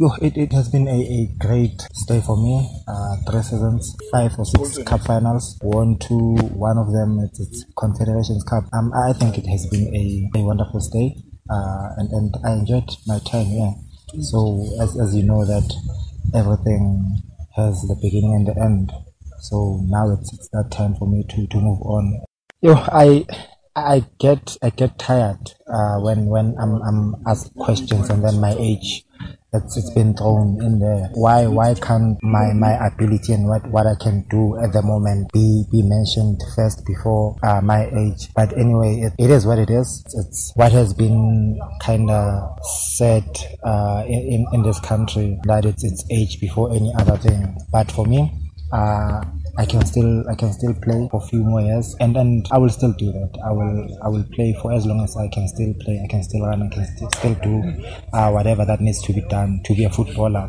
Yo, it, it has been a, a great stay for me. Uh, three seasons, five or six cup finals, won two, one of them it's, it's Confederations Cup. Um, I think it has been a, a wonderful stay, uh, and, and I enjoyed my time here. So as, as you know that everything has the beginning and the end. So now it's, it's that time for me to, to move on. Yo, I I get I get tired uh, when when I'm I'm asked questions and then my age it's, it's been thrown in there. Why why can't my, my ability and what, what I can do at the moment be be mentioned first before uh, my age? But anyway, it, it is what it is. It's what has been kind of said uh, in in this country that it's it's age before any other thing. But for me, uh, I can still I can still play for a few more years and and I will still do that. I will I will play for as long as I can still play. I can still run. I can still, still do uh, whatever that needs to be done to be a footballer.